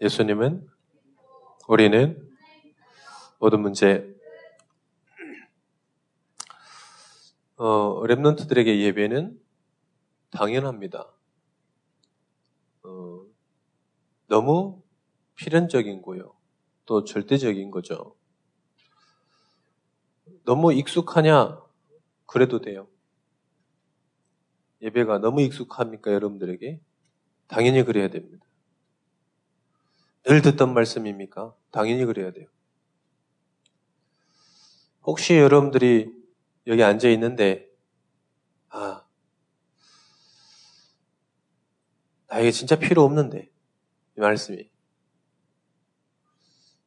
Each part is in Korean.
예수님은 우리는 모든 문제 어, 랩런트들에게 예배는 당연합니다. 어, 너무 필연적인 거요. 또 절대적인 거죠. 너무 익숙하냐? 그래도 돼요. 예배가 너무 익숙합니까, 여러분들에게? 당연히 그래야 됩니다. 늘 듣던 말씀입니까? 당연히 그래야 돼요. 혹시 여러분들이 여기 앉아 있는데, 아, 나에게 진짜 필요 없는데, 이 말씀이.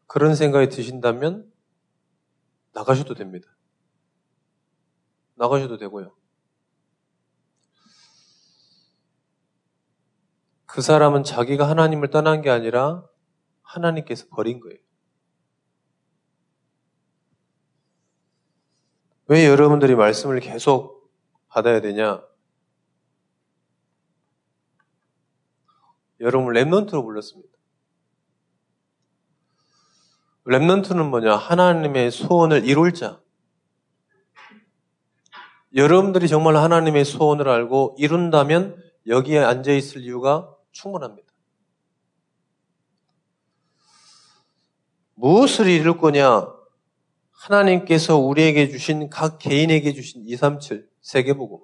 그런 생각이 드신다면, 나가셔도 됩니다. 나가셔도 되고요. 그 사람은 자기가 하나님을 떠난 게 아니라 하나님께서 버린 거예요. 왜 여러분들이 말씀을 계속 받아야 되냐? 여러분 remnant로 불렀습니다. remnant는 뭐냐? 하나님의 소원을 이룰 자. 여러분들이 정말 하나님의 소원을 알고 이룬다면 여기에 앉아 있을 이유가 충분합니다. 무엇을 이룰 거냐? 하나님께서 우리에게 주신 각 개인에게 주신 237 세계복음.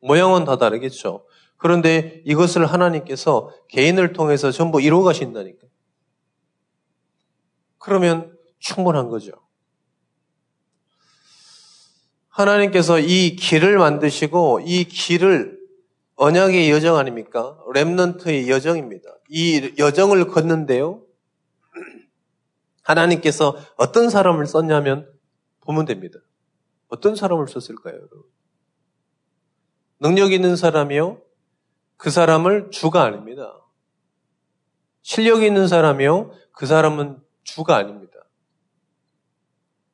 모양은 다 다르겠죠. 그런데 이것을 하나님께서 개인을 통해서 전부 이루어 가신다니까. 그러면 충분한 거죠. 하나님께서 이 길을 만드시고 이 길을 언약의 여정 아닙니까? 렘넌트의 여정입니다. 이 여정을 걷는데요. 하나님께서 어떤 사람을 썼냐면 보면 됩니다. 어떤 사람을 썼을까요, 여러분? 능력 있는 사람이요? 그 사람을 주가 아닙니다. 실력 있는 사람이요? 그 사람은 주가 아닙니다.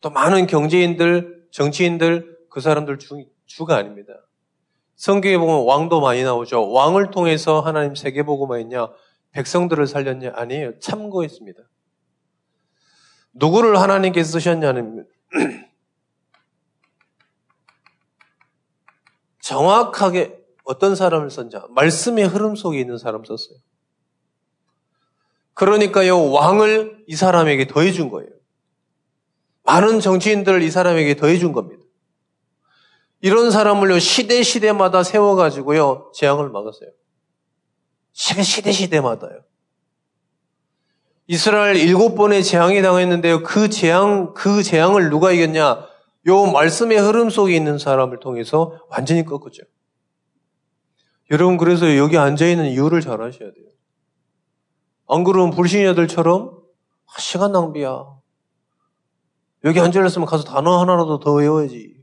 또 많은 경제인들, 정치인들, 그 사람들 주, 주가 아닙니다. 성경에 보면 왕도 많이 나오죠. 왕을 통해서 하나님 세계보고만 했냐? 백성들을 살렸냐? 아니에요. 참고했습니다. 누구를 하나님께서 쓰셨냐는 정확하게 어떤 사람을 썼냐? 말씀의 흐름 속에 있는 사람 썼어요. 그러니까요, 왕을 이 사람에게 더해준 거예요. 많은 정치인들을 이 사람에게 더해준 겁니다. 이런 사람을요, 시대 시대마다 세워가지고요, 재앙을 막았어요. 시대 시대마다요. 이스라엘 일곱 번의 재앙이 당했는데요. 그 재앙, 그 재앙을 누가 이겼냐? 요 말씀의 흐름 속에 있는 사람을 통해서 완전히 꺾었죠. 여러분, 그래서 여기 앉아있는 이유를 잘 아셔야 돼요. 안 그러면 불신자들처럼 아, 시간 낭비야. 여기 앉아있으면 가서 단어 하나라도 더 외워야지.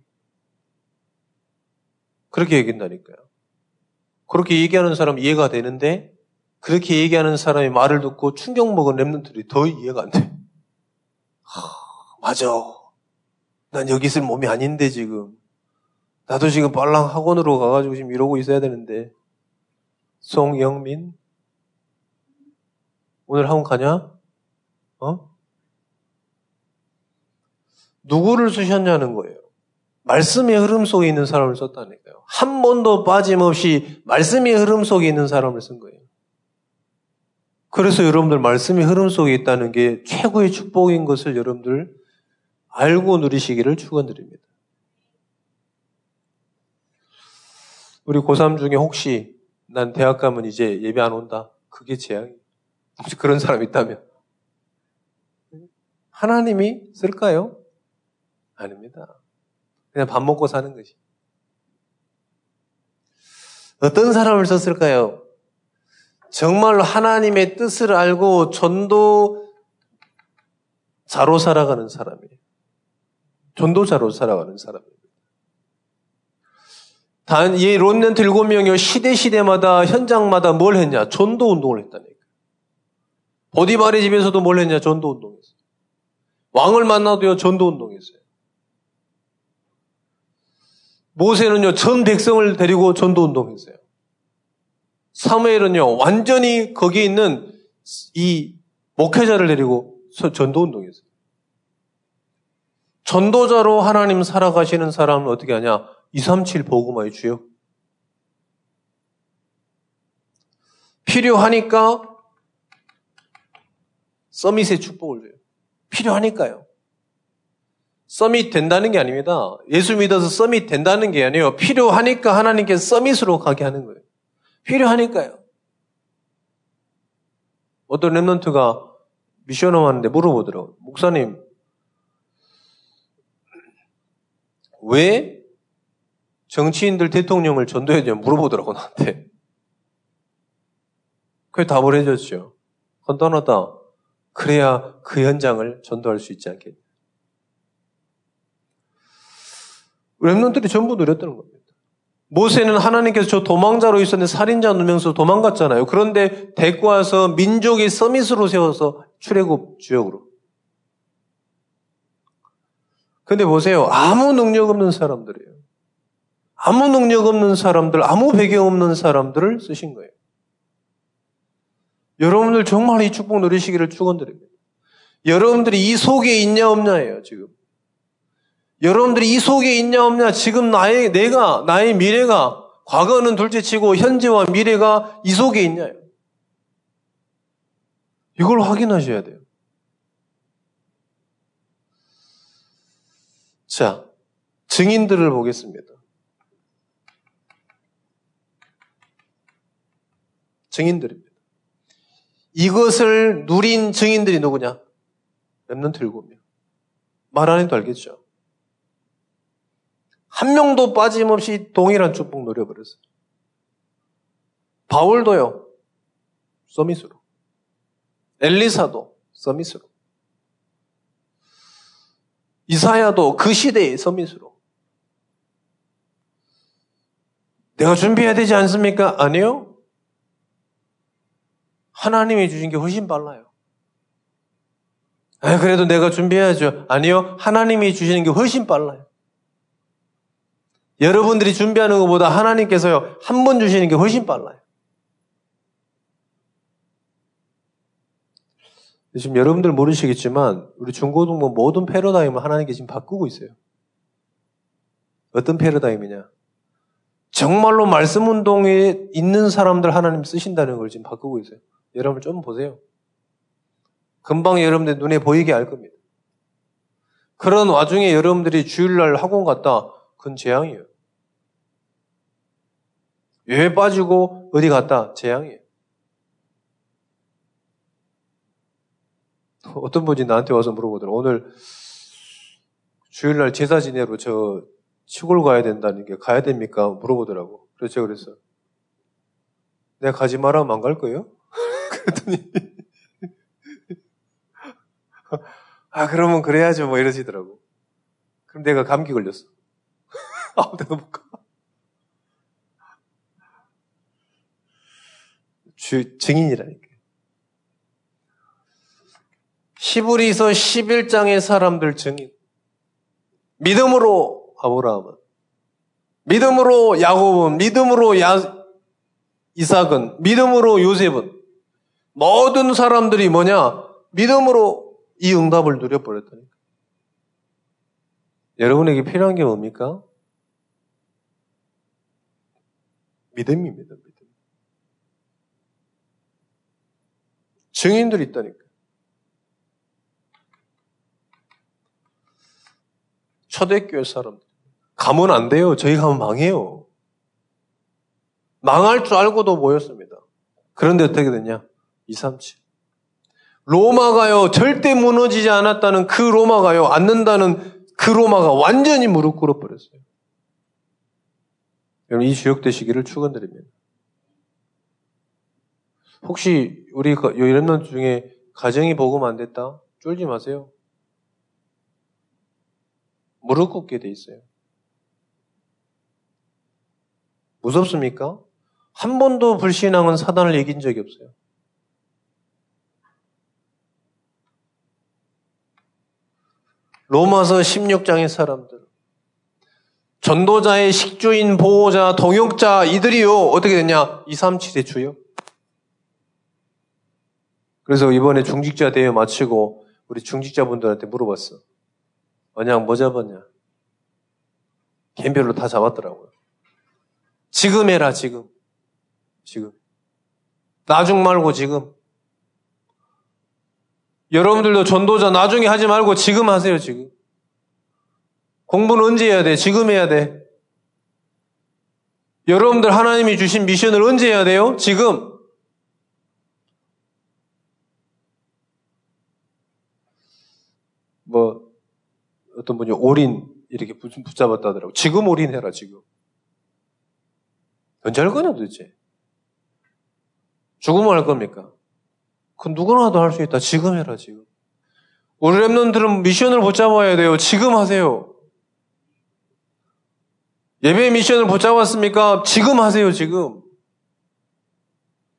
그렇게 얘기한다니까요. 그렇게 얘기하는 사람 이해가 되는데 그렇게 얘기하는 사람의 말을 듣고 충격 먹은 랩런들이 더 이해가 안 돼. 하, 맞아. 난 여기 있을 몸이 아닌데 지금. 나도 지금 빨랑 학원으로 가가지고 지금 이러고 있어야 되는데. 송영민? 오늘 학원 가냐? 어? 누구를 쓰셨냐는 거예요. 말씀의 흐름 속에 있는 사람을 썼다니까요. 한 번도 빠짐없이 말씀의 흐름 속에 있는 사람을 쓴 거예요. 그래서 여러분들 말씀의 흐름 속에 있다는 게 최고의 축복인 것을 여러분들 알고 누리시기를 축원드립니다. 우리 고3 중에 혹시 난 대학 가면 이제 예배 안 온다. 그게 재앙이에요. 혹시 그런 사람 있다면 하나님이 쓸까요? 아닙니다. 그냥 밥 먹고 사는 것이. 어떤 사람을 썼을까요? 정말로 하나님의 뜻을 알고 전도 자로 살아가는 사람이에요. 전도자로 살아가는 사람입니다. 단, 이 론넨트 일곱 명이 시대 시대마다 현장마다 뭘 했냐? 전도 운동을 했다니까. 보디바리 집에서도 뭘 했냐? 전도 운동했어요. 왕을 만나도요, 전도 운동했어요. 모세는요, 전 백성을 데리고 전도 운동했어요. 사무엘은요, 완전히 거기에 있는 이 목회자를 데리고 전도 운동했어요. 전도자로 하나님 살아가시는 사람은 어떻게 하냐? 237 보고마의 주요. 필요하니까 서밋의 축복을 줘요. 필요하니까요. 서밋 된다는 게 아닙니다. 예수 믿어서 서밋 된다는 게 아니에요. 필요하니까 하나님께 서밋으로 가게 하는 거예요. 필요하니까요. 어떤 랩런트가 미션을 왔는데 물어보더라고요. 목사님, 왜 정치인들 대통령을 전도해야 되냐 물어보더라고, 나한테. 그게 답을 해줬죠. 간단하다. 그래야 그 현장을 전도할 수 있지 않겠냐. 랩런들이 전부 누렸다는 겁니다. 모세는 하나님께서 저 도망자로 있었는데 살인자 누면서 도망갔잖아요. 그런데 데리고 와서 민족의 서밋으로 세워서 출애굽 지역으로. 근데 보세요. 아무 능력 없는 사람들이에요. 아무 능력 없는 사람들, 아무 배경 없는 사람들을 쓰신 거예요. 여러분들 정말 이 축복 누리시기를 축원드립니다. 여러분들이 이 속에 있냐 없냐예요, 지금. 여러분들이 이 속에 있냐 없냐, 지금 나의, 내가, 나의 미래가, 과거는 둘째치고 현재와 미래가 이 속에 있냐요. 이걸 확인하셔야 돼요. 자, 증인들을 보겠습니다. 증인들입니다. 이것을 누린 증인들이 누구냐? remnant 일곱명. 말안 해도 알겠죠? 한 명도 빠짐없이 동일한 축복 누려버렸어요. 바울도요, summit으로. 엘리사도 summit으로. 이사야도 그 시대의 summit으로. 내가 준비해야 되지 않습니까? 아니요. 하나님이 주신 게 훨씬 빨라요. 아, 그래도 내가 준비해야죠. 아니요. 하나님이 주시는 게 훨씬 빨라요. 여러분들이 준비하는 것보다 하나님께서요, 한 번 주시는 게 훨씬 빨라요. 지금 여러분들 모르시겠지만, 우리 중고등부 모든 패러다임을 하나님께 지금 바꾸고 있어요. 어떤 패러다임이냐? 정말로 말씀 운동에 있는 사람들 하나님 쓰신다는 걸 지금 바꾸고 있어요. 여러분 좀 보세요. 금방 여러분들 눈에 보이게 알 겁니다. 그런 와중에 여러분들이 주일날 학원 갔다, 그건 재앙이에요. 왜 빠지고 어디 갔다? 재앙이에요. 어떤 분이 나한테 와서 물어보더라고. 오늘 주일날 제사 지내러 저 시골 가야 된다는 게 가야 됩니까? 물어보더라고. 그래서 제가 그랬어. 내가 가지 마라면 안 갈 거예요? 그랬더니 아 그러면 그래야죠 뭐 이러시더라고. 그럼 내가 감기 걸렸어. 아 내가 못 가. 주, 증인이라니까. 히브리서 11장의 사람들 증인. 믿음으로 아브라함은, 믿음으로 야곱은, 믿음으로 야, 이삭은, 믿음으로 요셉은, 모든 사람들이 뭐냐? 믿음으로 이 응답을 누려버렸다니까. 여러분에게 필요한 게 뭡니까? 믿음입니다. 증인들이 있다니까. 초대교회 사람들. 가면 안 돼요. 저희 가면 망해요. 망할 줄 알고도 모였습니다. 그런데 어떻게 됐냐? 237. 로마가요, 절대 무너지지 않았다는 그 로마가요, 앉는다는 그 로마가 완전히 무릎 꿇어버렸어요. 여러분, 이 주역 되시기를 축원드립니다. 혹시 우리 요이런 중에 가정이 복음 안 됐다? 쫄지 마세요. 무릎 꿇게 돼 있어요. 무섭습니까? 한 번도 불신앙은 사단을 이긴 적이 없어요. 로마서 16장의 사람들. 전도자의 식주인, 보호자, 동역자, 이들이요, 어떻게 됐냐? 237의 주요. 그래서 이번에 중직자 대회 마치고 우리 중직자분들한테 물어봤어. 언양 뭐 잡았냐? 개별로 다 잡았더라고요. 지금 해라, 지금. 지금. 나중 말고 지금. 여러분들도 전도자 나중에 하지 말고 지금 하세요, 지금. 공부는 언제 해야 돼? 지금 해야 돼. 여러분들 하나님이 주신 미션을 언제 해야 돼요? 지금. 뭐, 어떤 분이 올인 이렇게 붙잡았다 하더라고. 지금 올인해라, 지금. 언제 할 거냐, 도대체? 죽으면 할 겁니까? 그 누구나도 할 수 있다. 지금 해라, 지금. 우리 랩런들은 미션을 붙잡아야 돼요. 지금 하세요. 예배 미션을 붙잡았습니까? 지금 하세요, 지금.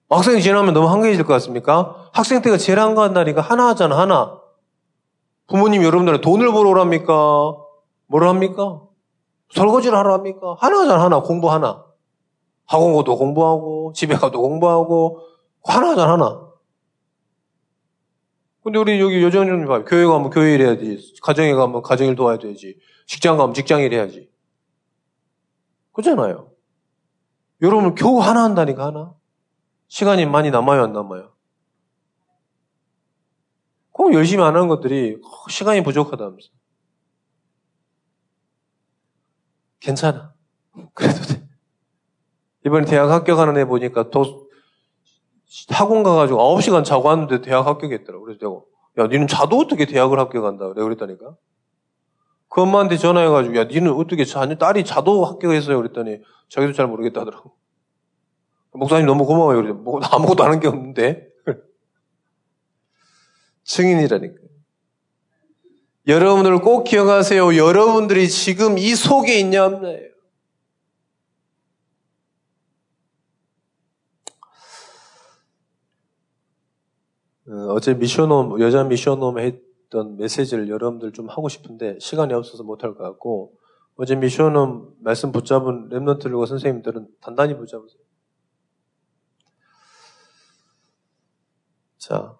학생 지나면 너무 한가해질 것 같습니까? 학생 때가 제일 한가한 날이니까 하나 하잖아, 하나. 부모님 여러분들은 돈을 벌어 오랍니까? 뭐라 합니까? 설거지를 하러 합니까? 하나 하잖아, 하나. 공부 하나. 학원 가도 공부하고, 집에 가도 공부하고, 하나 하잖아, 하나. 근데 우리 여기 여정님 봐요. 교회 가면 교회 일 해야지. 가정에 가면 가정일 도와야 되지. 직장 가면 직장 일 해야지. 그잖아요. 여러분 겨우 하나 한다니까 하나. 시간이 많이 남아요 안 남아요? 꼭 열심히 안 하는 것들이 시간이 부족하다면서. 괜찮아. 그래도 돼. 이번에 대학 합격하는 애 보니까 더 학원 가가지고 9시간 자고 왔는데 대학 합격했더라고. 그래서 내가, 야, 니는 자도 어떻게 대학을 합격한다. 내가 그랬다니까. 그 엄마한테 전화해가지고, 야, 니는 어떻게 자녀, 딸이 자도 합격했어요. 그랬더니, 자기도 잘 모르겠다 하더라고. 목사님 너무 고마워요. 뭐, 아무것도 하는 게 없는데. 증인이라니까. 여러분들 꼭 기억하세요. 여러분들이 지금 이 속에 있냐 없나요? 어, 어제 미션홈, 여자 미션홈 했던 메시지를 여러분들 좀 하고 싶은데 시간이 없어서 못할 것 같고 어제 미션홈 말씀 붙잡은 랩런트들과 선생님들은 단단히 붙잡으세요. 자,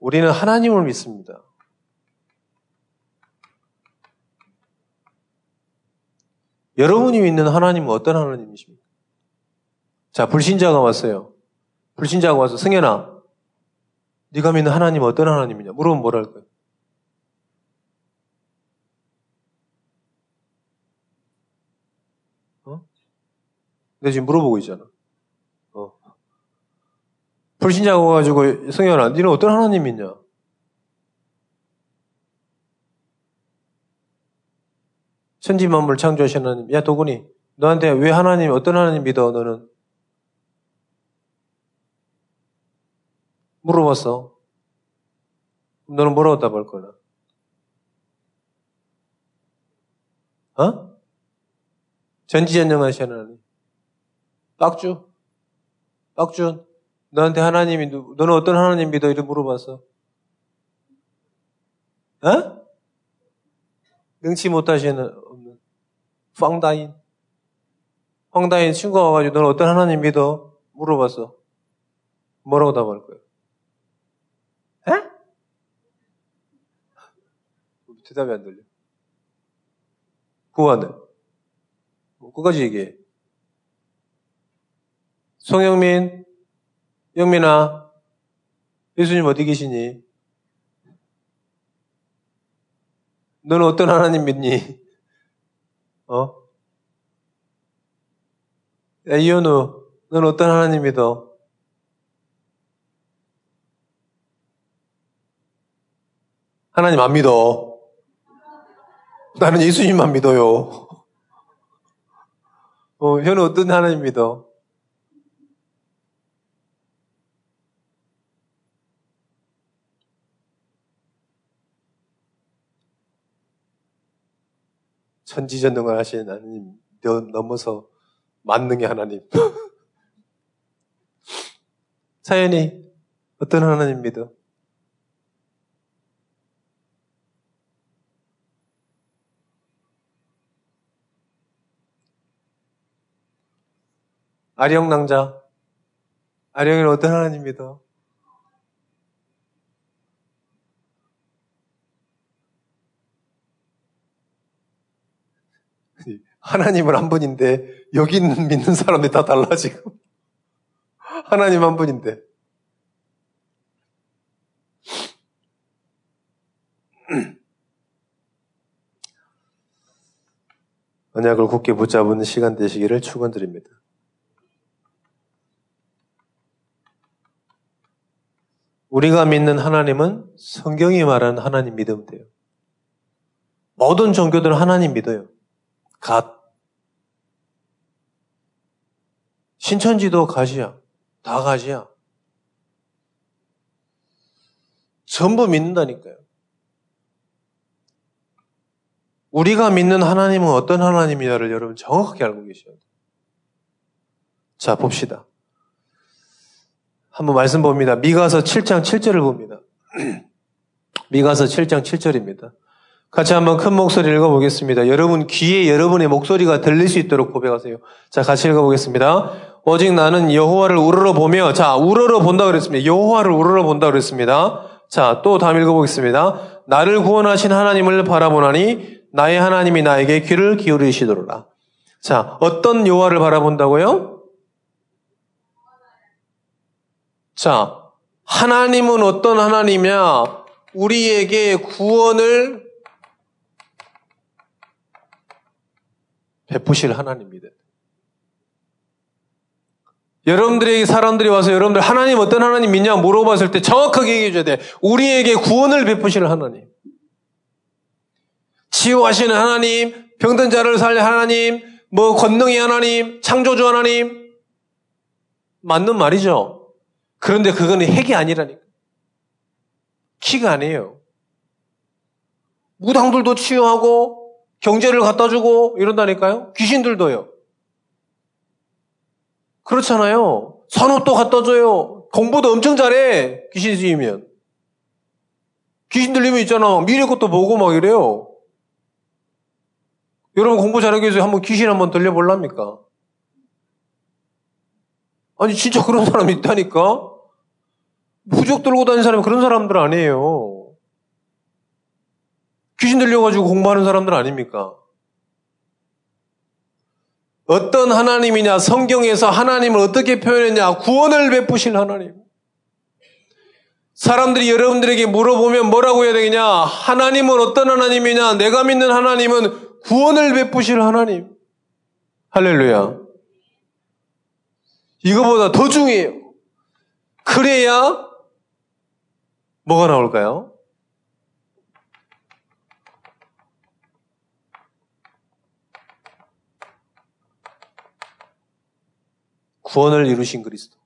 우리는 하나님을 믿습니다. 여러분이 믿는 하나님은 어떤 하나님이십니까? 자, 불신자가 왔어요. 불신자가 와서 승현아, 네가 믿는 하나님은 어떤 하나님이냐? 뭐라 할 거야? 어? 내가 지금 물어보고 있잖아. 어. 불신자가 와가지고 성현아, 너는 어떤 하나님 믿냐? 천지 만물 창조하신 하나님. 야 도군이 너한테 왜 하나님 어떤 하나님 믿어? 너는 물어봤어. 너는 뭐라고 답할 거나? 어? 전지전능하신 하나님. 빡주? 빡준? 너한테 하나님이, 너는 어떤 하나님 믿어? 이렇게 물어봤어. 어? 능치 못하시는, 없는. 황다인. 황다인 친구가 와가지고 너는 어떤 하나님 믿어? 물어봤어. 뭐라고 답할 거야? 대답이 안 들려. 구원을. 뭐 끝까지 얘기해. 송영민, 영민아, 예수님 어디 계시니? 너는 어떤 하나님 믿니? 어? 야, 이현우, 너는 어떤 하나님 믿어? 하나님 안 믿어. 나는 예수님만 믿어요. 어, 현우 어떤 하나님 믿어? 천지전능을 하신 하나님 넘어서 만능의 하나님. 사연이 어떤 하나님 믿어? 아령 낭자. 아령이는 어떤 하나님 믿어? 하나님은 한 분인데 여기 있는 믿는 사람들이 다 달라지고 하나님 한 분인데 언약을 굳게 붙잡은 시간 되시기를 축원드립니다. 우리가 믿는 하나님은 성경이 말하는 하나님 믿으면 돼요. 모든 종교들은 하나님 믿어요. 갓. 신천지도 갓이야. 다 갓이야. 전부 믿는다니까요. 우리가 믿는 하나님은 어떤 하나님이냐를 여러분 정확하게 알고 계셔야 돼요. 자, 봅시다. 한번 말씀 봅니다. 미가서 7장 7절을 봅니다. 미가서 7장 7절입니다. 같이 한번 큰 목소리 읽어보겠습니다. 여러분 귀에 여러분의 목소리가 들릴 수 있도록 고백하세요. 자, 같이 읽어보겠습니다. 오직 나는 여호와를 우러러 보며 자, 우러러 본다 그랬습니다. 여호와를 우러러 본다 그랬습니다. 자, 또 다음 읽어보겠습니다. 나를 구원하신 하나님을 바라보나니 나의 하나님이 나에게 귀를 기울이시도록 자, 어떤 여호와를 바라본다고요? 자, 하나님은 어떤 하나님이냐? 우리에게 구원을 베푸실 하나님입니다. 여러분들에게 사람들이 와서 여러분들 하나님 어떤 하나님 믿냐 물어봤을 때 정확하게 얘기해 줘야 돼. 우리에게 구원을 베푸실 하나님. 치유하시는 하나님, 병든 자를 살려 하나님, 뭐 권능의 하나님, 창조주 하나님. 맞는 말이죠. 그런데 그거는 핵이 아니라니까. 키가 아니에요. 무당들도 치유하고 경제를 갖다 주고 이런다니까요. 귀신들도요. 그렇잖아요. 산업도 갖다 줘요. 공부도 엄청 잘해. 귀신 쓰이면. 귀신 들리면 있잖아. 미래 것도 보고 막 이래요. 여러분 공부 잘하기 위해서 한번 귀신 한번 들려볼랍니까? 아니, 진짜 그런 사람이 있다니까? 부적 들고 다니는 사람이 그런 사람들 아니에요. 귀신 들려가지고 공부하는 사람들 아닙니까? 어떤 하나님이냐, 성경에서 하나님을 어떻게 표현했냐, 구원을 베푸신 하나님. 사람들이 여러분들에게 물어보면 뭐라고 해야 되겠냐? 하나님은 어떤 하나님이냐? 내가 믿는 하나님은 구원을 베푸실 하나님. 할렐루야. 이거보다 더 중요해요. 그래야 뭐가 나올까요? 구원을 이루신 그리스도.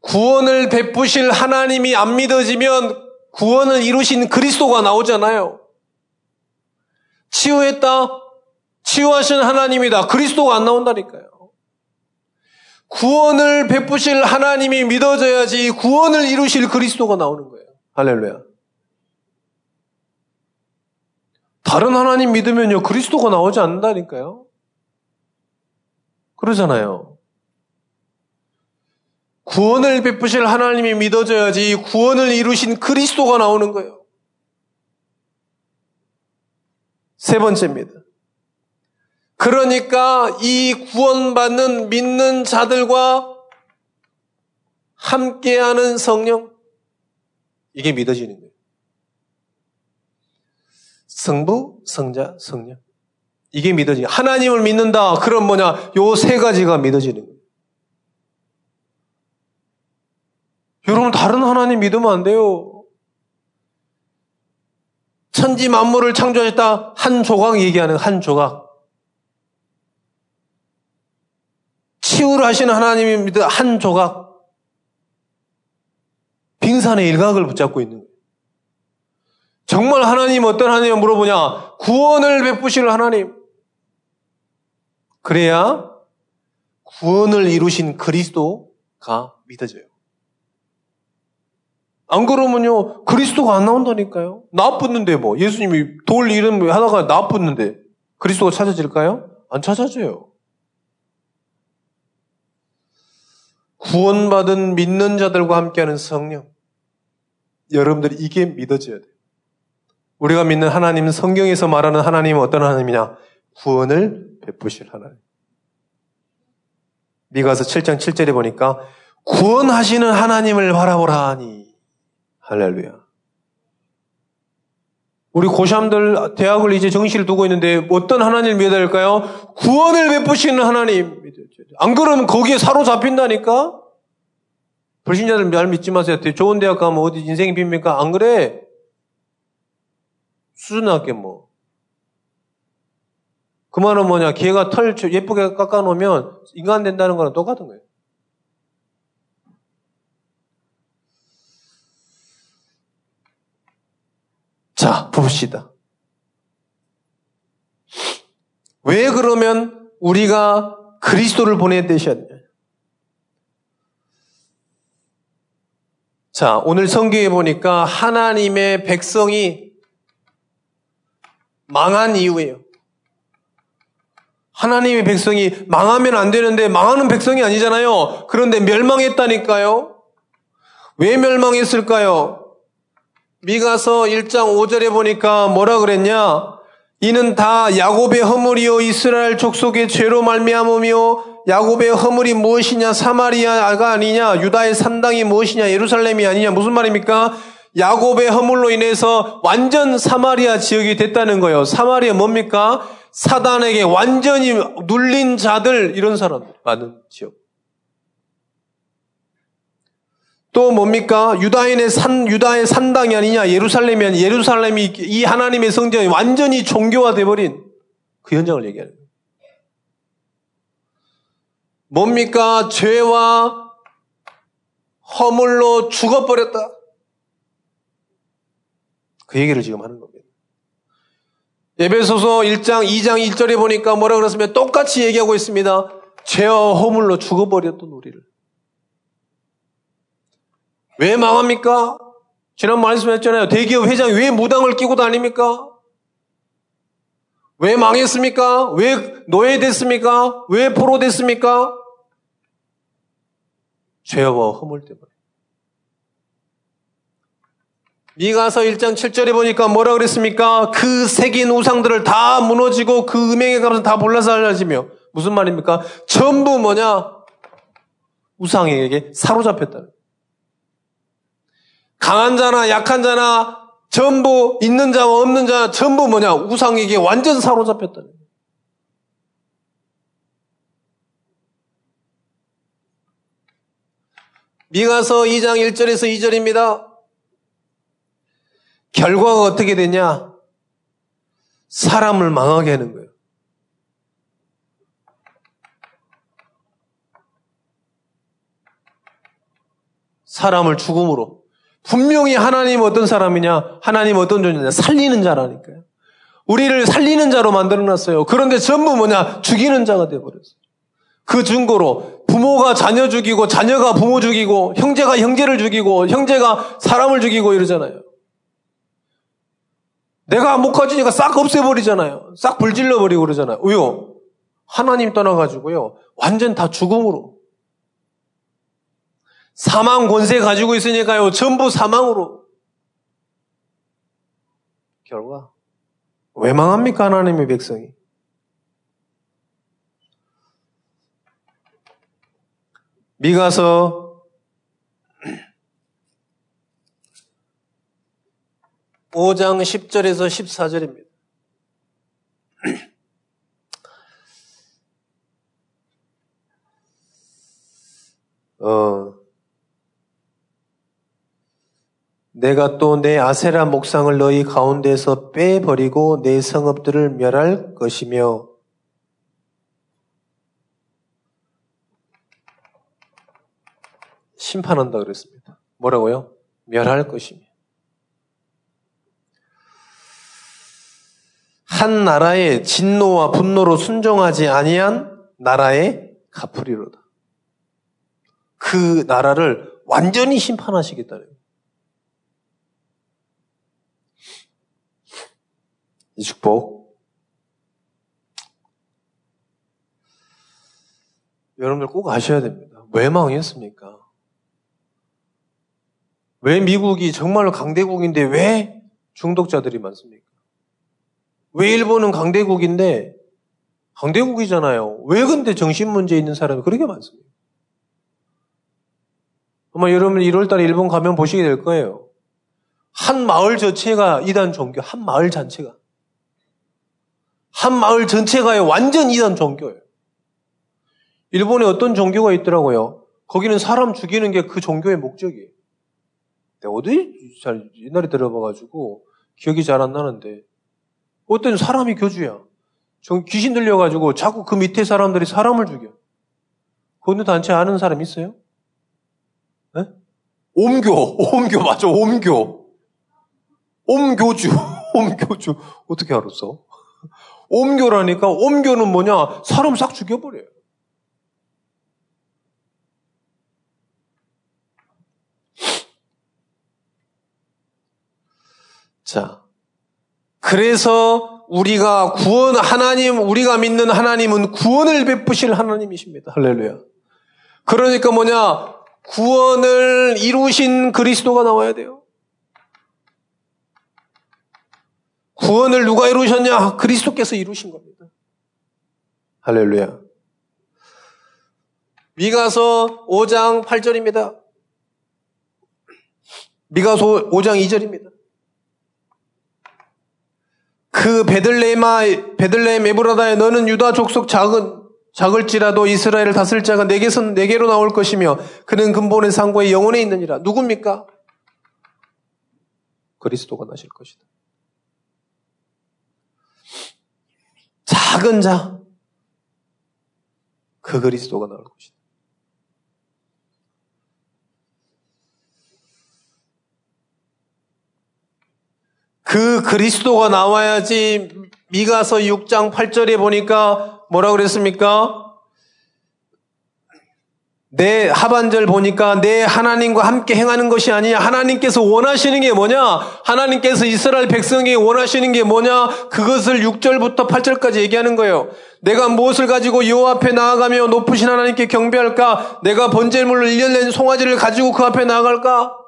구원을 베푸실 하나님이 안 믿어지면 구원을 이루신 그리스도가 나오잖아요. 치유했다. 치유하신 하나님이다. 그리스도가 안 나온다니까요. 구원을 베푸실 하나님이 믿어져야지 구원을 이루실 그리스도가 나오는 거예요. 할렐루야. 다른 하나님 믿으면요, 그리스도가 나오지 않는다니까요. 그러잖아요. 구원을 베푸실 하나님이 믿어져야지 구원을 이루신 그리스도가 나오는 거예요. 세 번째입니다. 그러니까 이 구원받는 믿는 자들과 함께하는 성령, 이게 믿어지는 거예요. 성부, 성자, 성령. 이게 믿어지. 하나님을 믿는다. 그럼 뭐냐? 요 세 가지가 믿어지는 거예요. 여러분 다른 하나님 믿으면 안 돼요. 천지 만물을 창조했다. 한 조각 얘기하는 한 조각. 치유를 하시는 하나님입니다. 한 조각. 빙산의 일각을 붙잡고 있는 거예요. 정말 하나님 어떤 하나님 물어보냐? 구원을 베푸시는 하나님. 그래야 구원을 이루신 그리스도가 믿어져요. 안 그러면요, 그리스도가 안 나온다니까요. 나붙는데 뭐, 예수님이 돌 이름 하다가 나붙는데 그리스도가 찾아질까요? 안 찾아져요. 구원받은 믿는 자들과 함께하는 성령. 여러분들이 이게 믿어져야 돼요. 우리가 믿는 하나님은 성경에서 말하는 하나님은 어떤 하나님이냐? 구원을 베푸실 하나님. 미가서 7장 7절에 보니까 구원하시는 하나님을 바라보라 하니 할렐루야. 우리 고삼들 대학을 이제 정시를 두고 있는데 어떤 하나님을 믿어야 될까요? 구원을 베푸시는 하나님. 안 그러면 거기에 사로잡힌다니까? 불신자들 말 믿지 마세요. 좋은 대학 가면 어디 인생이 빕니까? 안 그래? 수준학게 뭐. 그 말은 뭐냐? 개가 털 예쁘게 깎아놓으면 인간 된다는 거랑 똑같은 거예요. 자, 봅시다. 왜 그러면 우리가 그리스도를 보내야 되셨냐? 자, 오늘 성경에 보니까 하나님의 백성이 망한 이유예요. 하나님의 백성이 망하면 안 되는데 망하는 백성이 아니잖아요. 그런데 멸망했다니까요. 왜 멸망했을까요? 미가서 1장 5절에 보니까 뭐라 그랬냐? 이는 다 야곱의 허물이요 이스라엘 족속의 죄로 말미암으며 야곱의 허물이 무엇이냐 사마리아가 아니냐 유다의 산당이 무엇이냐 예루살렘이 아니냐 무슨 말입니까? 야곱의 허물로 인해서 완전 사마리아 지역이 됐다는 거예요. 사마리아 뭡니까? 사단에게 완전히 눌린 자들 이런 사람들 많은 지역. 또 뭡니까? 유다인의 산, 유다의 산당이 아니냐, 예루살렘이 아니냐, 예루살렘이 이 하나님의 성전이 완전히 종교화돼 버린 그 현장을 얘기하는 거예요. 뭡니까? 죄와 허물로 죽어버렸다. 그 얘기를 지금 하는 겁니다. 예배소서 1장, 2장 1절에 보니까 뭐라 그랬으면 똑같이 얘기하고 있습니다. 죄와 허물로 죽어버렸던 우리를. 왜 망합니까? 지난 말씀했잖아요. 대기업 회장이 왜 무당을 끼고 다닙니까? 왜 망했습니까? 왜 노예됐습니까? 왜 포로됐습니까? 죄와 허물 때문에. 미가서 1장 7절에 보니까 뭐라 그랬습니까? 그 새긴 우상들을 다 무너지고 그 음행에 가서 다 볼라살라지며 무슨 말입니까? 전부 뭐냐? 우상에게 사로잡혔다는 강한 자나 약한 자나 전부 있는 자와 없는 자 전부 뭐냐? 우상에게 완전 사로잡혔다는 미가서 2장 1절에서 2절입니다. 결과가 어떻게 되냐? 사람을 망하게 하는 거예요. 사람을 죽음으로. 분명히 하나님 어떤 사람이냐? 하나님 어떤 존재냐? 살리는 자라니까요. 우리를 살리는 자로 만들어 놨어요. 그런데 전부 뭐냐? 죽이는 자가 되어버렸어요. 그 증거로 부모가 자녀 죽이고 자녀가 부모 죽이고 형제가 형제를 죽이고 형제가 사람을 죽이고 이러잖아요. 내가 못 가지니까 싹 없애버리잖아요. 싹 불질러버리고 그러잖아요. 왜요? 하나님 떠나가지고요. 완전 다 죽음으로. 사망 권세 가지고 있으니까요. 전부 사망으로. 결과. 왜 망합니까? 하나님의 백성이. 미가서 5장 10절에서 14절입니다. 어, 내가 또 내 아세라 목상을 너희 가운데서 빼버리고 내 성읍들을 멸할 것이며 심판한다 그랬습니다. 뭐라고요? 멸할 것이며. 한 나라의 진노와 분노로 순종하지 아니한 나라의 가프리로다. 그 나라를 완전히 심판하시겠다는 이 축복. 여러분들 꼭 아셔야 됩니다. 왜 망했습니까? 왜 미국이 정말로 강대국인데 왜 중독자들이 많습니까? 왜 일본은 강대국인데 강대국이잖아요. 왜 근데 정신 문제 있는 사람이 그렇게 많습니까? 아마 여러분 1월달에 일본 가면 보시게 될 거예요. 한 마을 전체가 이단 종교, 한 마을 전체가. 한 마을 전체가 완전 이단 종교예요. 일본에 어떤 종교가 있더라고요. 거기는 사람 죽이는 게 그 종교의 목적이에요. 어디 잘 옛날에 들어봐가지고 기억이 잘 안 나는데 어떤 사람이 교주야. 귀신 들려가지고 자꾸 그 밑에 사람들이 사람을 죽여. 그 어느 단체 아는 사람 있어요? 네? 옴교, 옴교 맞아, 옴교. 옴교주, 옴교주. 어떻게 알았어? 옴교라니까 옴교는 뭐냐? 사람 싹 죽여버려요. 자, 그래서 우리가 구원, 하나님, 우리가 믿는 하나님은 구원을 베푸실 하나님이십니다. 할렐루야. 그러니까 뭐냐? 구원을 이루신 그리스도가 나와야 돼요. 구원을 누가 이루셨냐? 그리스도께서 이루신 겁니다. 할렐루야. 미가서 5장 8절입니다. 미가서 5장 2절입니다. 그 베들레헴아 베들레헴 에브라다에 너는 유다 족속 작은 작을지라도 이스라엘을 다스릴 자가 내게서 내게로 나올 것이며 그는 근본의 상고에 영원에 있느니라. 누굽니까? 그리스도가 나실 것이다. 작은 자, 그 그리스도가 나올 것이다. 그 그리스도가 나와야지 미가서 6장 8절에 보니까 뭐라 그랬습니까? 내 하반절 보니까 내 하나님과 함께 행하는 것이 아니냐. 하나님께서 원하시는 게 뭐냐? 하나님께서 이스라엘 백성에게 원하시는 게 뭐냐? 그것을 6절부터 8절까지 얘기하는 거예요. 내가 무엇을 가지고 여호 앞에 나아가며 높으신 하나님께 경배할까? 내가 번제물을 1년 낸 송아지를 가지고 그 앞에 나아갈까?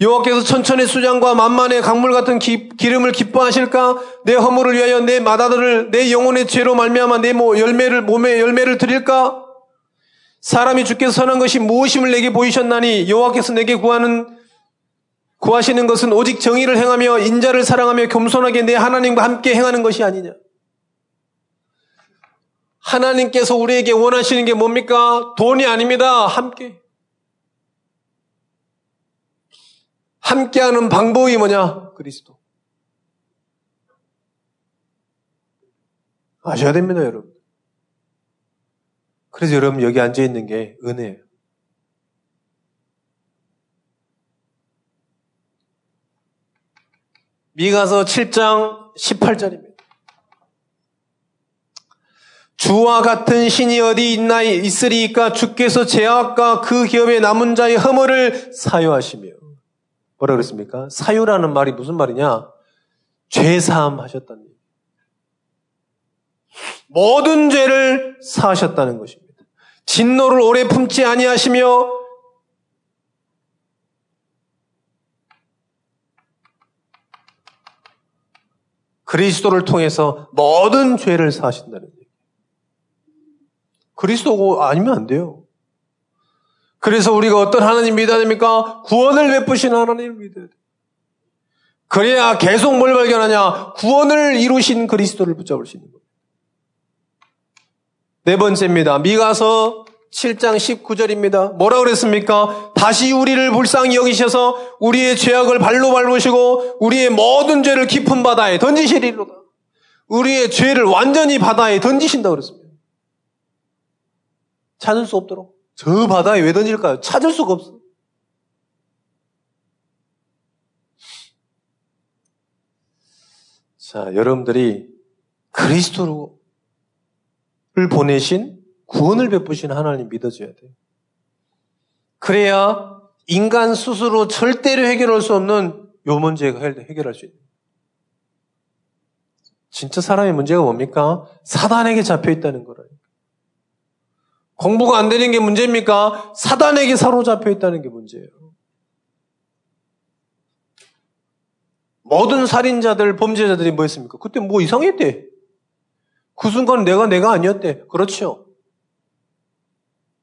여호와께서 천천의 수장과 만만의 강물 같은 기, 름을 기뻐하실까? 내 허물을 위하여 내 마다들을 내 영혼의 죄로 말미암아 내 열매를 몸에 열매를 드릴까? 사람이 주께서 선한 것이 무엇임을 내게 보이셨나니 여호와께서 내게 구하는 구하시는 것은 오직 정의를 행하며 인자를 사랑하며 겸손하게 내 하나님과 함께 행하는 것이 아니냐. 하나님께서 우리에게 원하시는 게 뭡니까? 돈이 아닙니다. 함께. 함께하는 방법이 뭐냐? 그리스도. 아셔야 됩니다, 여러분. 그래서 여러분 여기 앉아 있는 게 은혜예요. 미가서 7장 18절입니다. 주와 같은 신이 어디 있나 있으리까 주께서 제약과 그 기업의 남은 자의 허물을 사유하시며 뭐라 그랬습니까? 사유라는 말이 무슨 말이냐? 죄사함 하셨다는 얘기. 모든 죄를 사하셨다는 것입니다. 진노를 오래 품지 아니하시며 그리스도를 통해서 모든 죄를 사하신다는 얘기. 그리스도 아니면 안 돼요. 그래서 우리가 어떤 하나님 믿어야 됩니까? 구원을 베푸신 하나님을 믿어야 돼. 그래야 계속 뭘 발견하냐? 구원을 이루신 그리스도를 붙잡을 수 있는 겁니다. 네 번째입니다. 미가서 7장 19절입니다. 뭐라 그랬습니까? 다시 우리를 불쌍히 여기셔서 우리의 죄악을 발로 밟으시고 우리의 모든 죄를 깊은 바다에 던지시리로다. 우리의 죄를 완전히 바다에 던지신다 그랬습니다. 찾을 수 없도록. 저 바다에 왜 던질까요? 찾을 수가 없어. 자, 여러분들이 그리스도를 보내신 구원을 베푸신 하나님 믿어줘야 돼요. 그래야 인간 스스로 절대로 해결할 수 없는 요 문제가 해결할 수 있는. 진짜 사람의 문제가 뭡니까? 사단에게 잡혀 있다는 거라요. 공부가 안 되는 게 문제입니까? 사단에게 사로잡혀 있다는 게 문제예요. 모든 살인자들, 범죄자들이 뭐 했습니까? 그때 뭐 이상했대. 그 순간 내가 내가 아니었대. 그렇죠.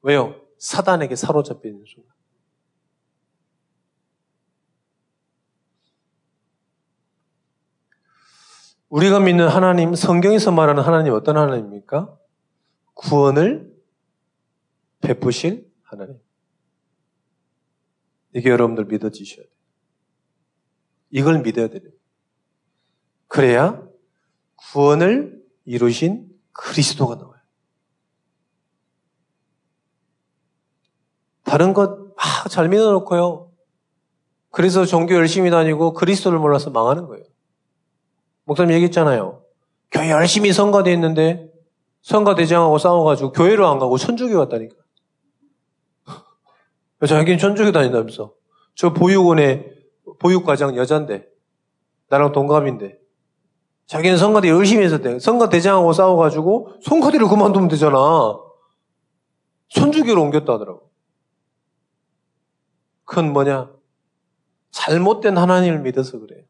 왜요? 사단에게 사로잡혀 있는 순간. 우리가 믿는 하나님, 성경에서 말하는 하나님 어떤 하나님입니까? 구원을 베푸실 하나님. 이게 여러분들 믿어지셔야 돼요. 이걸 믿어야 돼요. 그래야 구원을 이루신 그리스도가 나와요. 다른 것 막 잘 믿어놓고요. 그래서 종교 열심히 다니고 그리스도를 몰라서 망하는 거예요. 목사님 얘기했잖아요. 교회 열심히 성가대 있는데 성가대장하고 싸워가지고 교회로 안 가고 천주교 갔다니까. 자기는 천주교 다닌다면서. 저 보육원에 보육과장 여잔데 나랑 동갑인데 자기는 성가대 열심히 돼. 성가대장하고 싸워가지고 성가대를 그만두면 되잖아. 천주교로 옮겼다 하더라고. 그건 뭐냐? 잘못된 하나님을 믿어서 그래요.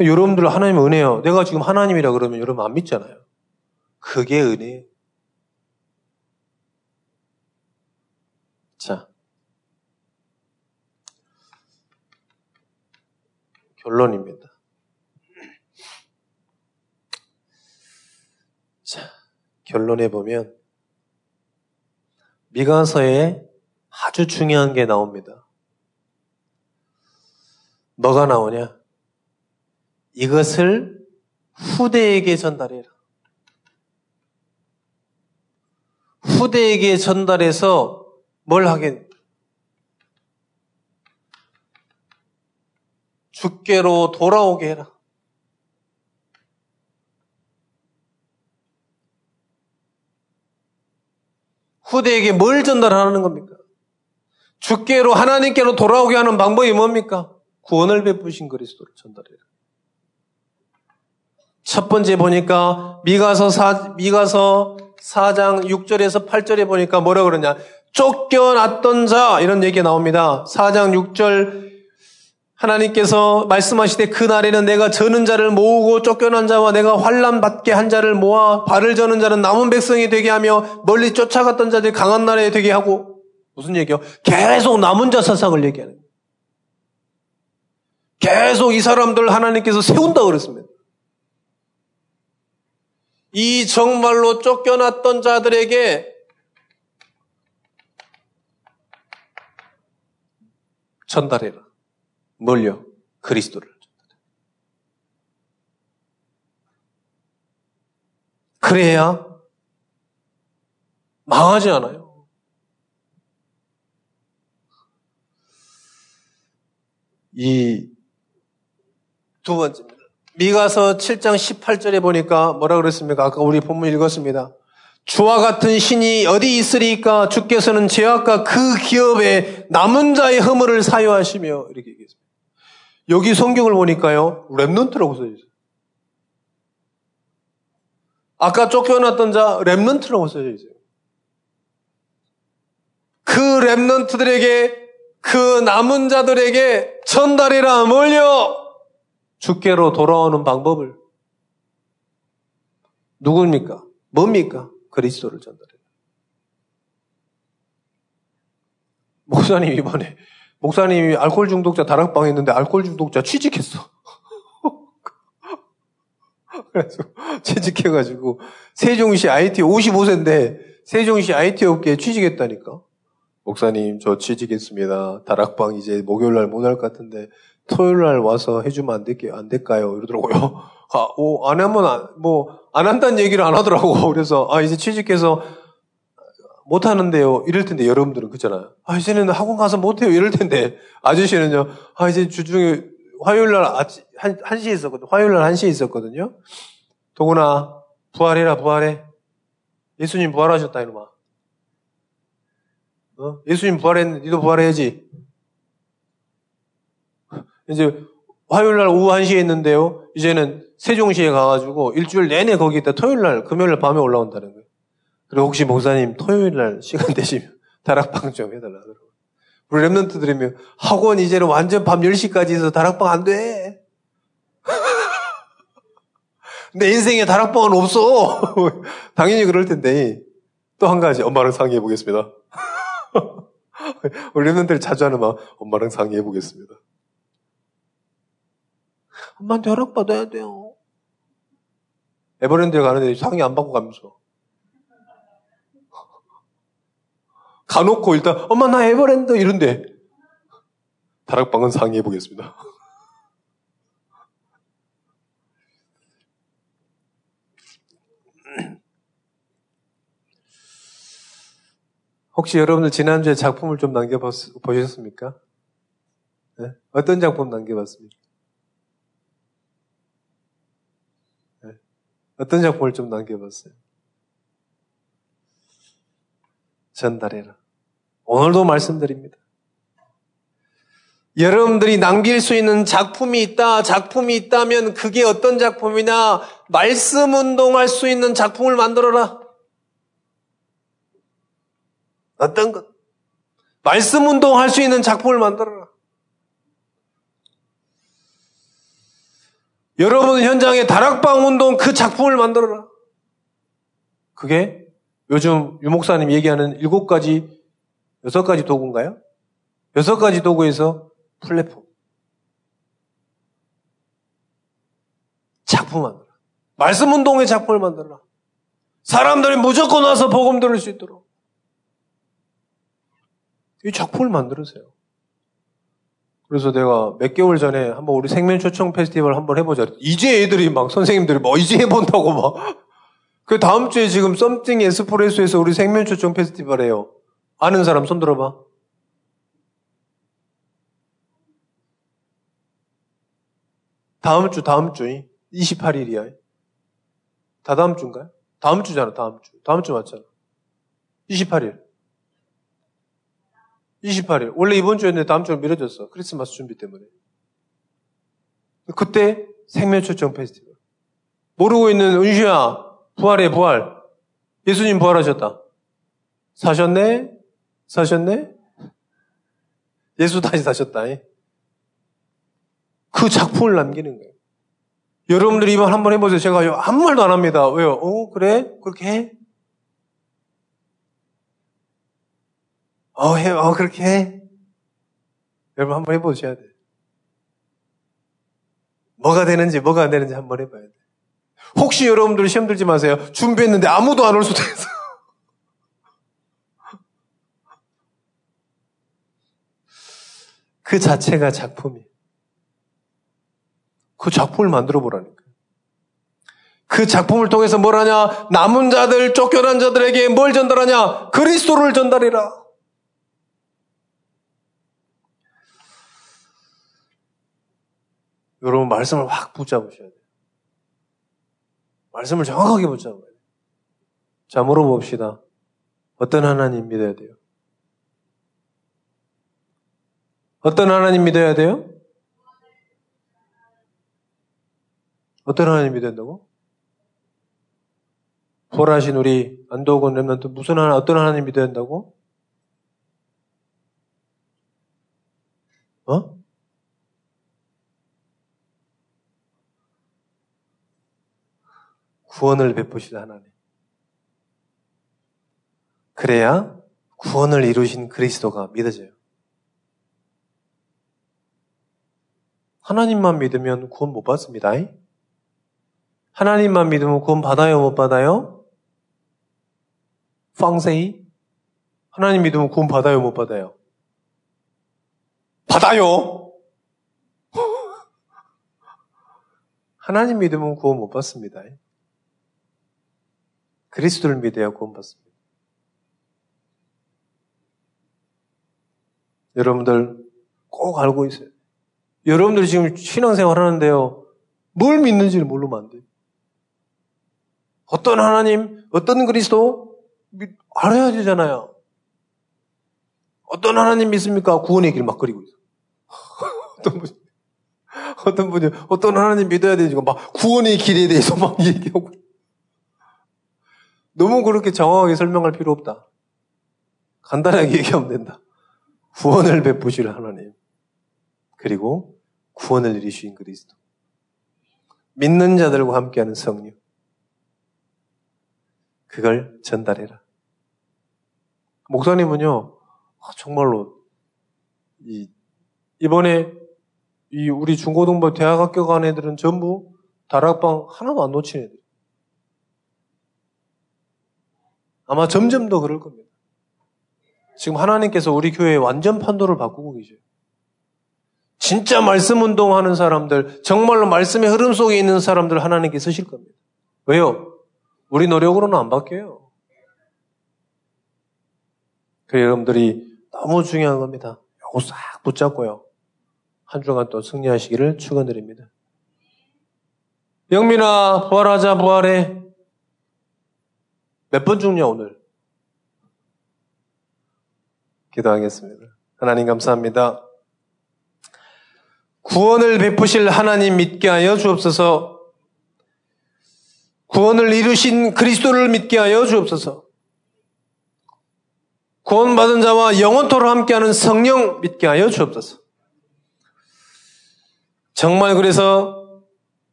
여러분들 하나님 은혜요. 내가 지금 하나님이라 그러면 여러분 안 믿잖아요. 그게 은혜예요. 자. 결론입니다. 자, 결론에 보면 미가서에 아주 중요한 게 나옵니다. 뭐가 나오냐? 이것을 후대에게 전달해라. 후대에게 전달해서 뭘 하겠? 주께로 돌아오게 해라. 후대에게 뭘 전달하는 겁니까? 주께로 하나님께로 돌아오게 하는 방법이 뭡니까? 구원을 베푸신 그리스도를 전달해라. 첫 번째 보니까 미가서 4, 미가서 4장 6절에서 8절에 보니까 뭐라 그러냐? 쫓겨났던 자 이런 얘기가 나옵니다. 4장 6절 하나님께서 말씀하시되 그 날에는 내가 저는 자를 모으고 쫓겨난 자와 내가 환란 받게 한 자를 모아 발을 저는 자는 남은 백성이 되게 하며 멀리 쫓아갔던 자들 강한 나라에 되게 하고 무슨 얘기요? 계속 남은 자 사상을 얘기하는 거예요. 계속 이 사람들 하나님께서 세운다 그랬습니다. 이 정말로 쫓겨났던 자들에게 전달해라. 뭘요? 그리스도를. 그래야 망하지 않아요. 이 두 번째입니다. 미가서 7장 18절에 보니까 뭐라 그랬습니까? 아까 우리 본문 읽었습니다. 주와 같은 신이 어디 있으리까 주께서는 죄악과 그 기업에 남은 자의 허물을 사유하시며 이렇게 얘기했습니다. 여기 성경을 보니까요, 랩넌트라고 써져 있어요. 아까 쫓겨났던 자, 랩넌트라고 써져 있어요. 그 랩넌트들에게, 그 남은 자들에게 전달이라 몰려 주께로 돌아오는 방법을 누굽니까? 뭡니까? 그리스도를 전달해요. 목사님 이번에 목사님이 알코올 중독자 다락방에 있는데 알코올 중독자 취직했어. 그래서 취직해가지고 세종시 IT 55세인데 세종시 IT 업계에 취직했다니까. 목사님 저 취직했습니다. 다락방 이제 목요일 날 못 할 것 같은데 토요일 날 와서 해주면 안 될까요? 이러더라고요. 아, 오, 안 하면 안, 뭐, 안 한다는 얘기를 안 하더라고. 그래서, 아, 이제 취직해서 못 하는데요. 이럴 텐데 여러분들은 그잖아요. 아 이제는 학원 가서 못 해요. 이럴 텐데 아저씨는요. 아 이제 주중에 화요일 날 아침 한, 1시에 있었거든요. 화요일 날 1시에 있었거든요. 동훈아 부활해라 부활해. 예수님 부활하셨다 이놈아. 어? 예수님 부활했는데 니도 부활해야지. 이제 화요일 날 오후 1시에 있는데요. 이제는 세종시에 가가지고 일주일 내내 거기 있다 토요일 날 금요일 날 밤에 올라온다는 거예요. 그리고 혹시 목사님 토요일 날 시간 되시면 다락방 좀 해달라 그러고. 우리 랩런트들이면 학원 이제는 완전 밤 10시까지 있어서 다락방 안 돼. 내 인생에 다락방은 없어. 당연히 그럴 텐데. 또 한 가지 엄마랑 상의해 보겠습니다. 우리 랩런트들 자주 하는 말 엄마랑 상의해 보겠습니다. 엄마한테 허락받아야 돼요. 에버랜드에 가는데 상의 안 받고 가면서. 가놓고 일단 엄마 나 에버랜드 이런데 다락방은 상의해 보겠습니다. 혹시 여러분들 지난주에 작품을 좀 남겨보셨습니까? 네? 어떤 작품 남겨봤습니까? 어떤 작품을 좀 남겨봤어요? 전달해라. 오늘도 말씀드립니다. 여러분들이 남길 수 있는 작품이 있다, 작품이 있다면 그게 어떤 작품이냐, 말씀 운동할 수 있는 작품을 만들어라. 어떤 것? 말씀 운동할 수 있는 작품을 만들어라. 여러분 현장에 다락방 운동 그 작품을 만들어라. 그게 요즘 유목사님 얘기하는 일곱 가지 여섯 가지 도구인가요? 여섯 가지 도구에서 플랫폼. 작품 만들어. 말씀 운동의 작품을 만들어라. 사람들이 무조건 와서 복음 들을 수 있도록. 이 작품을 만들으세요. 그래서 내가 몇 개월 전에 한번 우리 생명 초청 페스티벌 한번 해보자. 이제 애들이 막 선생님들이 뭐 이제 해본다고 막. 그 다음 주에 지금 썸띵 에스프레소에서 우리 생명 초청 페스티벌 해요. 아는 사람 손 들어봐. 다음 주, 다음 주, 28일이야. 다 다음 주인가요? 다음 주잖아, 다음 주. 다음 주 맞잖아. 28일. 28일. 원래 이번 주였는데 다음 주로 미뤄졌어. 크리스마스 준비 때문에. 그때 생명 초청 페스티벌. 모르고 있는 은슈야, 부활해, 부활. 예수님 부활하셨다. 사셨네? 사셨네? 예수 다시 사셨다. 그 작품을 남기는 거예요. 여러분들이 이번 한번 해보세요. 제가 아무 말도 안 합니다. 왜요? 어, 그래? 그렇게 해? 어, 해, 어, 그렇게 해? 여러분 한번 해보셔야 돼. 뭐가 되는지, 뭐가 안 되는지 한번 해봐야 돼. 혹시 여러분들 시험 들지 마세요. 준비했는데 아무도 안 올 수도 있어. 그 자체가 작품이에요. 그 작품을 만들어 보라니까. 그 작품을 통해서 뭘 하냐? 남은 자들, 쫓겨난 자들에게 뭘 전달하냐? 그리스도를 전달해라. 여러분 말씀을 확 붙잡으셔야 돼요. 말씀을 정확하게 붙잡아야 돼요. 자, 물어봅시다. 어떤 하나님 믿어야 돼요? 어떤 하나님 믿어야 돼요? 어떤 하나님 믿어야 된다고? 보라신 우리 안도건 렘넌트 무슨 하나 어떤 하나님 믿어야 된다고? 어? 구원을 베푸실 하나님. 그래야 구원을 이루신 그리스도가 믿어져요. 하나님만 믿으면 구원 못 받습니다. 하나님만 믿으면 구원 받아요, 못 받아요? 팡세이? 하나님 믿으면 구원 받아요, 못 받아요? 받아요! 하나님 믿으면 구원 못 받습니다. 그리스도를 믿어야 구원 받습니다. 여러분들 꼭 알고 있어요. 여러분들이 지금 신앙생활 하는데요. 뭘 믿는지를 모르면 안 돼요. 어떤 하나님, 어떤 그리스도 알아야 되잖아요. 어떤 하나님 믿습니까? 구원의 길 막 그리고 있어. 어떤 분이, 어떤 분이, 어떤 하나님 믿어야 되지? 막 구원의 길에 대해서 막 얘기하고. 너무 그렇게 정확하게 설명할 필요 없다. 간단하게 얘기하면 된다. 구원을 베푸실 하나님. 그리고 구원을 이루신 그리스도. 믿는 자들과 함께하는 성령. 그걸 전달해라. 목사님은요, 아, 정말로, 이, 이번에 이 우리 중고등부 대학 학교 간 애들은 전부 다락방 하나도 안 놓친 애들. 아마 점점 더 그럴 겁니다. 지금 하나님께서 우리 교회에 완전 판도를 바꾸고 계셔요. 진짜 말씀 운동하는 사람들, 정말로 말씀의 흐름 속에 있는 사람들 하나님께 쓰실 겁니다. 왜요? 우리 노력으로는 안 바뀌어요. 그래 여러분들이 너무 중요한 겁니다. 요거 싹 붙잡고요. 한 주간 또 승리하시기를 축원드립니다. 영민아 부활하자 부활해. 몇 번 죽냐 오늘? 기도하겠습니다. 하나님 감사합니다. 구원을 베푸실 하나님 믿게 하여 주옵소서. 구원을 이루신 그리스도를 믿게 하여 주옵소서. 구원받은 자와 영원토로 함께하는 성령 믿게 하여 주옵소서. 정말 그래서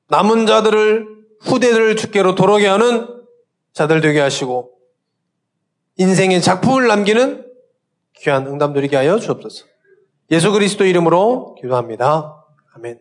남은 자들을 후대들을 주께로 돌아오게 하는 자들 되게 하시고 인생의 작품을 남기는 귀한 응답 드리게 하여 주옵소서. 예수 그리스도 이름으로 기도합니다. 아멘.